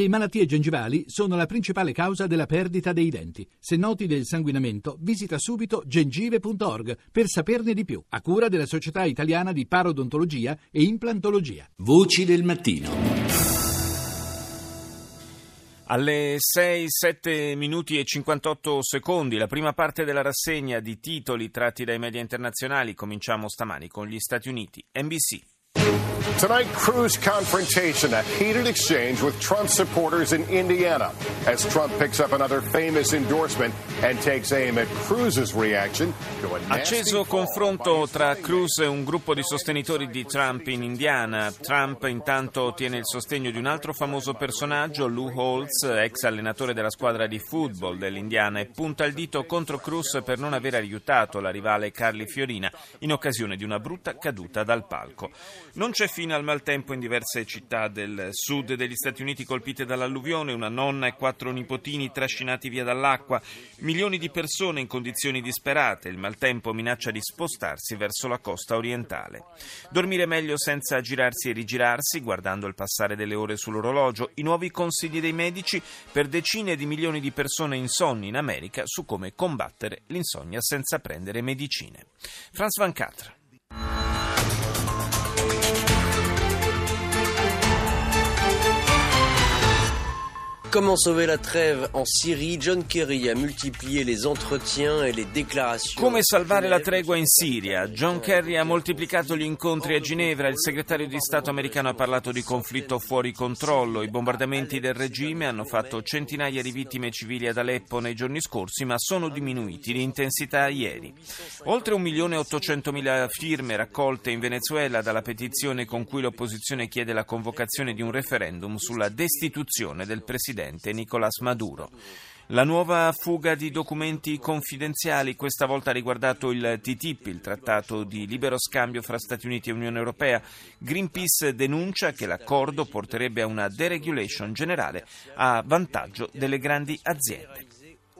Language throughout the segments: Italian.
Le malattie gengivali sono la principale causa della perdita dei denti. Se noti del sanguinamento, visita subito gengive.org per saperne di più, a cura della Società Italiana di Parodontologia e Implantologia. Voci del mattino. Alle 6, 7 minuti e 58 secondi, la prima parte della rassegna di titoli tratti dai media internazionali. Cominciamo stamani con gli Stati Uniti. NBC. Tonight, Cruz confrontation, a heated exchange with Trump supporters in Indiana as Trump picks up another famous endorsement and takes aim at Cruz's reaction to a Acceso confronto tra Cruz e un gruppo di sostenitori di Trump in Indiana. Trump intanto ottiene il sostegno di un altro famoso personaggio, Lou Holtz, ex allenatore della squadra di football dell'Indiana, e punta il dito contro Cruz per non aver aiutato la rivale Carly Fiorina in occasione di una brutta caduta dal palco. Non c'è fine al maltempo in diverse città del sud degli Stati Uniti colpite dall'alluvione, una nonna e quattro nipotini trascinati via dall'acqua, milioni di persone in condizioni disperate, il maltempo minaccia di spostarsi verso la costa orientale. Dormire meglio senza girarsi e rigirarsi, guardando il passare delle ore sull'orologio, i nuovi consigli dei medici per decine di milioni di persone insonni in America su come combattere l'insonnia senza prendere medicine. Franz Van Catra. Comment sauver la trêve en Syrie John Kerry a multiplié les entretiens et les déclarations. Come salvare la tregua in Siria? John Kerry ha moltiplicato gli incontri a Ginevra, il segretario di Stato americano ha parlato di conflitto fuori controllo, i bombardamenti del regime hanno fatto centinaia di vittime civili ad Aleppo nei giorni scorsi, ma sono diminuiti di intensità ieri. Oltre 1.800.000 firme raccolte in Venezuela dalla petizione con cui l'opposizione chiede la convocazione di un referendum sulla destituzione del presidente Nicolás Maduro. La nuova fuga di documenti confidenziali, questa volta ha riguardato il TTIP, il trattato di libero scambio fra Stati Uniti e Unione Europea. Greenpeace denuncia che l'accordo porterebbe a una deregulation generale a vantaggio delle grandi aziende.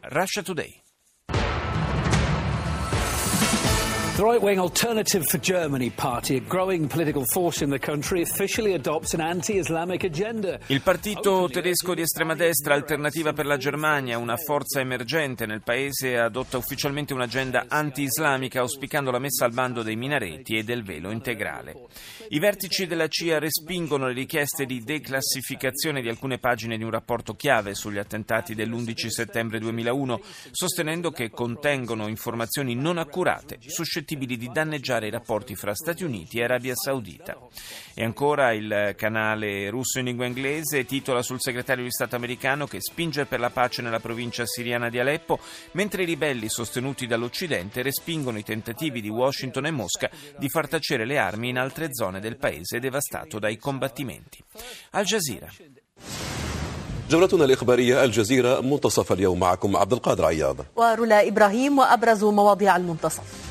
Russia Today. The right wing Alternative for Germany party, a growing political force in the country, officially adopts an anti Islamic agenda. Il partito tedesco di estrema destra Alternativa per la Germania, una forza emergente nel paese, adotta ufficialmente un'agenda anti-islamica auspicando la messa al bando dei minareti e del velo integrale. I vertici della CIA respingono le richieste di declassificazione di alcune pagine di un rapporto chiave sugli attentati dell'11 settembre 2001, sostenendo che contengono informazioni non accurate suscettibili di danneggiare i rapporti fra Stati Uniti e Arabia Saudita. E ancora il canale russo in lingua inglese titola sul segretario di Stato americano che spinge per la pace nella provincia siriana di Aleppo, mentre i ribelli sostenuti dall'Occidente respingono i tentativi di Washington e Mosca di far tacere le armi in altre zone del paese devastato dai combattimenti. Al Jazeera. جولتنا الإخبارية الجزيرة منتصف اليوم معكم عبد القادر عياض ورولا إبراهيم وأبرز مواضيع المنتصف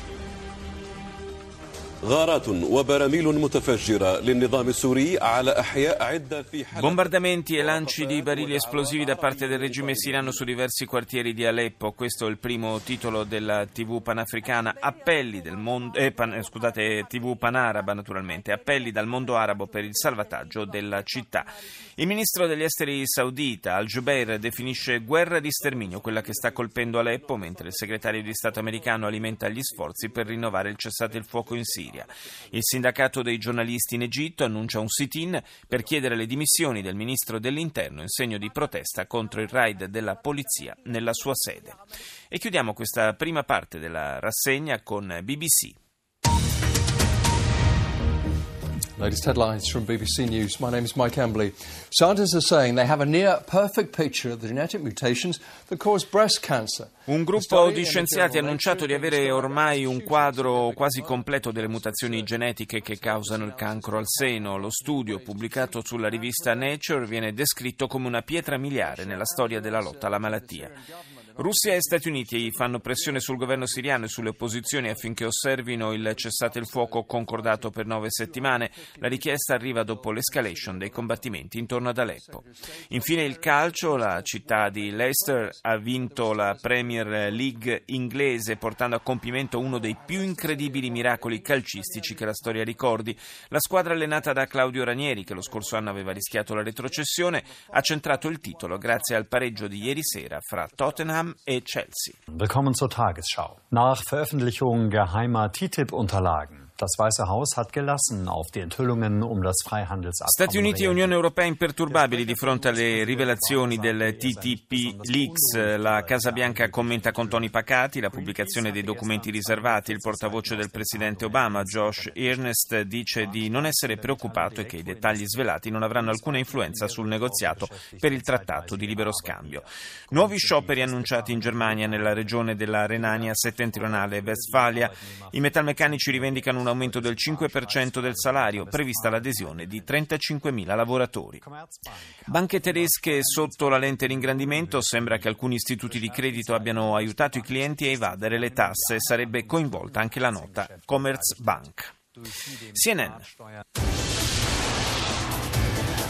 Bombardamenti e lanci di barili esplosivi da parte del regime siriano su diversi quartieri di Aleppo. Questo è il primo titolo della TV panafricana. Appelli mondo, eh, pan, scusate, TV panaraba naturalmente. Appelli dal mondo arabo per il salvataggio della città. Il ministro degli esteri saudita, Al-Jubeir, definisce guerra di sterminio quella che sta colpendo Aleppo, mentre il segretario di Stato americano alimenta gli sforzi per rinnovare il cessate il fuoco in Siria. Il sindacato dei giornalisti in Egitto annuncia un sit-in per chiedere le dimissioni del ministro dell'interno in segno di protesta contro il raid della polizia nella sua sede. E chiudiamo questa prima parte della rassegna con BBC. Latest headlines from BBC News. My name is Mike Embley. Scientists are saying they have a near perfect picture of the genetic mutations that cause breast cancer. Un gruppo di scienziati ha annunciato di avere ormai un quadro quasi completo delle mutazioni genetiche che causano il cancro al seno. Lo studio, pubblicato sulla rivista Nature, viene descritto come una pietra miliare nella storia della lotta alla malattia. Russia e Stati Uniti fanno pressione sul governo siriano e sulle opposizioni affinché osservino il cessate il fuoco concordato per nove settimane. La richiesta arriva dopo l'escalation dei combattimenti intorno ad Aleppo. Infine il calcio, la città di Leicester ha vinto la Premier League inglese portando a compimento uno dei più incredibili miracoli calcistici che la storia ricordi. La squadra allenata da Claudio Ranieri, che lo scorso anno aveva rischiato la retrocessione, ha centrato il titolo grazie al pareggio di ieri sera fra Tottenham Tottenham e Chelsea. Willkommen zur Tagesschau. Nach Veröffentlichung geheimer TTIP-Unterlagen Das Weiße Haus hat gelassen auf die Enthüllungen um das Freihandelsabkommen. Stati Uniti e Unione Europea imperturbabili di fronte alle rivelazioni del TTP Leaks. La Casa Bianca commenta con toni pacati la pubblicazione dei documenti riservati. Il portavoce del presidente Obama, Josh Earnest, dice di non essere preoccupato e che i dettagli svelati non avranno alcuna influenza sul negoziato per il trattato di libero scambio. Nuovi scioperi annunciati in Germania nella regione della Renania settentrionale Westfalia. I metalmeccanici rivendicano un aumento del 5% del salario, prevista l'adesione di 35.000 lavoratori. Banche tedesche sotto la lente di ingrandimento, sembra che alcuni istituti di credito abbiano aiutato i clienti a evadere le tasse, sarebbe coinvolta anche la nota Commerzbank. CNN.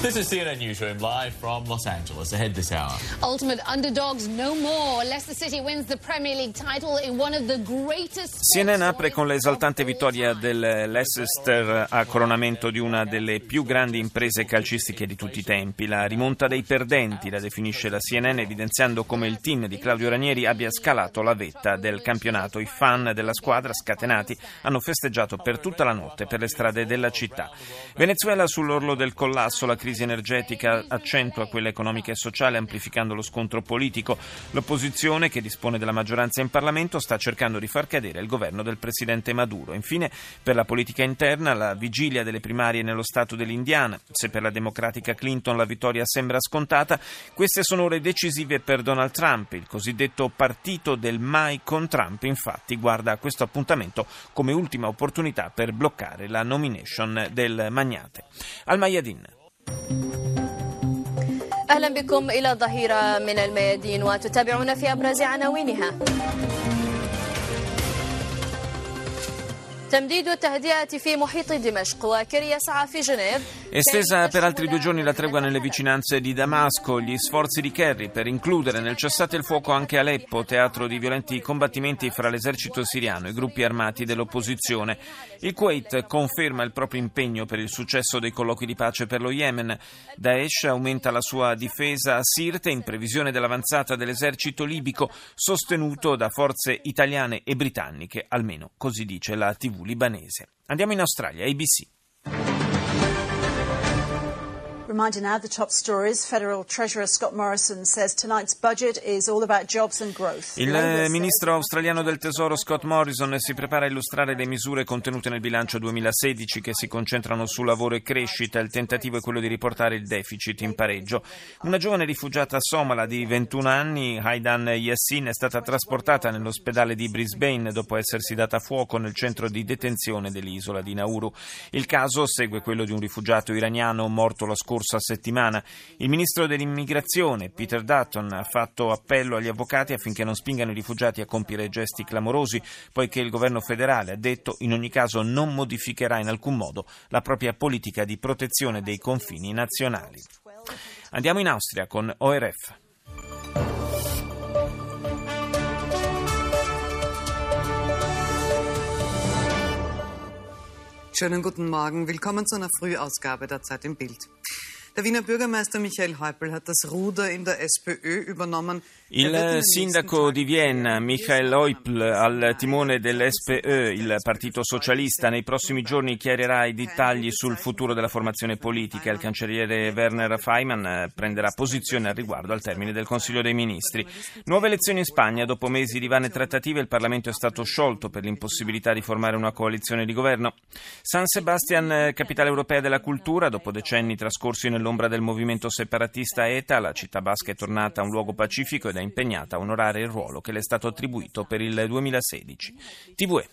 This is CNN Newsroom live from Los Angeles. Ahead this hour. Ultimate underdogs no more. Leicester City wins the Premier League title in one of the greatest. CNN apre con l'esaltante vittoria del Leicester a coronamento di una delle più grandi imprese calcistiche di tutti i tempi. La rimonta dei perdenti la definisce la CNN evidenziando come il team di Claudio Ranieri abbia scalato la vetta del campionato. I fan della squadra scatenati hanno festeggiato per tutta la notte per le strade della città. Venezuela sull'orlo del collasso, la crisi crisi energetica accentua quella economica e sociale amplificando lo scontro politico. L'opposizione, che dispone della maggioranza in Parlamento, sta cercando di far cadere il governo del presidente Maduro. Infine, per la politica interna, la vigilia delle primarie nello stato dell'Indiana. Se per la democratica Clinton la vittoria sembra scontata, queste sono ore decisive per Donald Trump. Il cosiddetto partito del mai con Trump, infatti, guarda a questo appuntamento come ultima opportunità per bloccare la nomination del magnate. Al Mayadin. أهلا بكم إلى ظهيرة من الميادين وتتابعون في أبرز عناوينها. Estesa per altri due giorni la tregua nelle vicinanze di Damasco, gli sforzi di Kerry per includere nel cessate il fuoco anche Aleppo, teatro di violenti combattimenti fra l'esercito siriano e i gruppi armati dell'opposizione. Il Kuwait conferma il proprio impegno per il successo dei colloqui di pace per lo Yemen. Daesh aumenta la sua difesa a Sirte in previsione dell'avanzata dell'esercito libico sostenuto da forze italiane e britanniche, almeno così dice la TV libanese. Andiamo in Australia, ABC. Reminder now the top stories. Federal Treasurer Scott Morrison says tonight's budget is all about jobs and growth. Il ministro australiano del Tesoro Scott Morrison si prepara a illustrare le misure contenute nel bilancio 2016 che si concentrano su lavoro e crescita. Il tentativo è quello di riportare il deficit in pareggio. Una giovane rifugiata somala di 21 anni, Haidan Yassin, è stata trasportata nell'ospedale di Brisbane dopo essersi data fuoco nel centro di detenzione dell'isola di Nauru. Il caso segue quello di un rifugiato iraniano morto la scorsa scorsa settimana. Il ministro dell'immigrazione, Peter Dutton, ha fatto appello agli avvocati affinché non spingano i rifugiati a compiere gesti clamorosi, poiché il governo federale ha detto in ogni caso non modificherà in alcun modo la propria politica di protezione dei confini nazionali. Andiamo in Austria con ORF. Schönen guten Morgen. Willkommen zu einer Frühausgabe der Zeit im Bild. Il sindaco di Vienna, Michael Häupl, al timone dell'SPÖ, il Partito Socialista, nei prossimi giorni chiarirà i dettagli sul futuro della formazione politica. Il cancelliere Werner Feimann prenderà posizione al riguardo al termine del Consiglio dei Ministri. Nuove elezioni in Spagna. Dopo mesi di vane trattative, il Parlamento è stato sciolto per l'impossibilità di formare una coalizione di governo. San Sebastian, capitale europea della cultura, dopo decenni trascorsi nel Nell'ombra del movimento separatista ETA, la città basca è tornata a un luogo pacifico ed è impegnata a onorare il ruolo che le è stato attribuito per il 2016. TVE.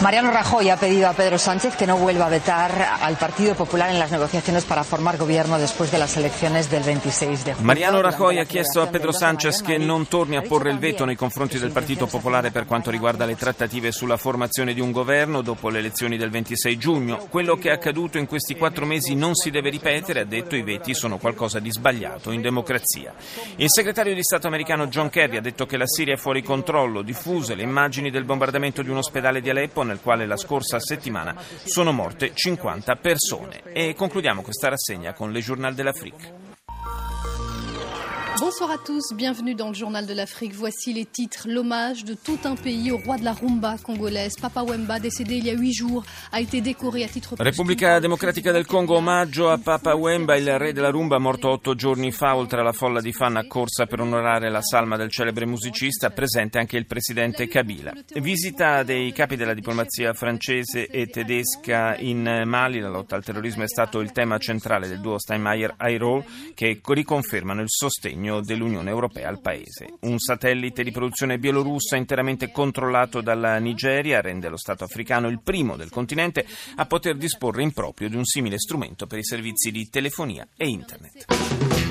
Mariano Rajoy ha pedido a Pedro Sánchez que no vuelva a vetar al Partido Popular en las negociaciones para formar gobierno después de las elecciones del 26 de junio. Mariano Rajoy ha chiesto a Pedro Sánchez che non torni a porre il veto nei confronti del Partito Popolare per quanto riguarda le trattative sulla formazione di un governo dopo le elezioni del 26 giugno. Quello che è accaduto in questi quattro mesi non si deve ripetere, ha detto i veti sono qualcosa di sbagliato in democrazia. Il segretario di Stato americano John Kerry ha detto che la Siria è fuori controllo, diffuse le immagini del bombardamento di un ospedale di Aleppo nel quale la scorsa settimana sono morte 50 persone. E concludiamo questa rassegna con Le Journal de l'Afrique. Bonsoir à tous, bienvenue dans le Journal de l'Afrique. Voici les titres. L'hommage de tout un pays au roi de la rumba congolaise, Papa Wemba, décédé il y a huit jours, a été décoré a titre Repubblica Democratica del Congo, omaggio a Papa Wemba, il re della rumba, morto otto giorni fa, oltre alla folla di fan accorsa per onorare la salma del celebre musicista, presente anche il presidente Kabila. Visita dei capi della diplomazia francese e tedesca in Mali, la lotta al terrorismo è stato il tema centrale del duo Steinmeier-Ayrol, che riconfermano il sostegno sostegno dell'Unione Europea al paese. Un satellite di produzione bielorussa interamente controllato dalla Nigeria rende lo Stato africano il primo del continente a poter disporre in proprio di un simile strumento per i servizi di telefonia e Internet.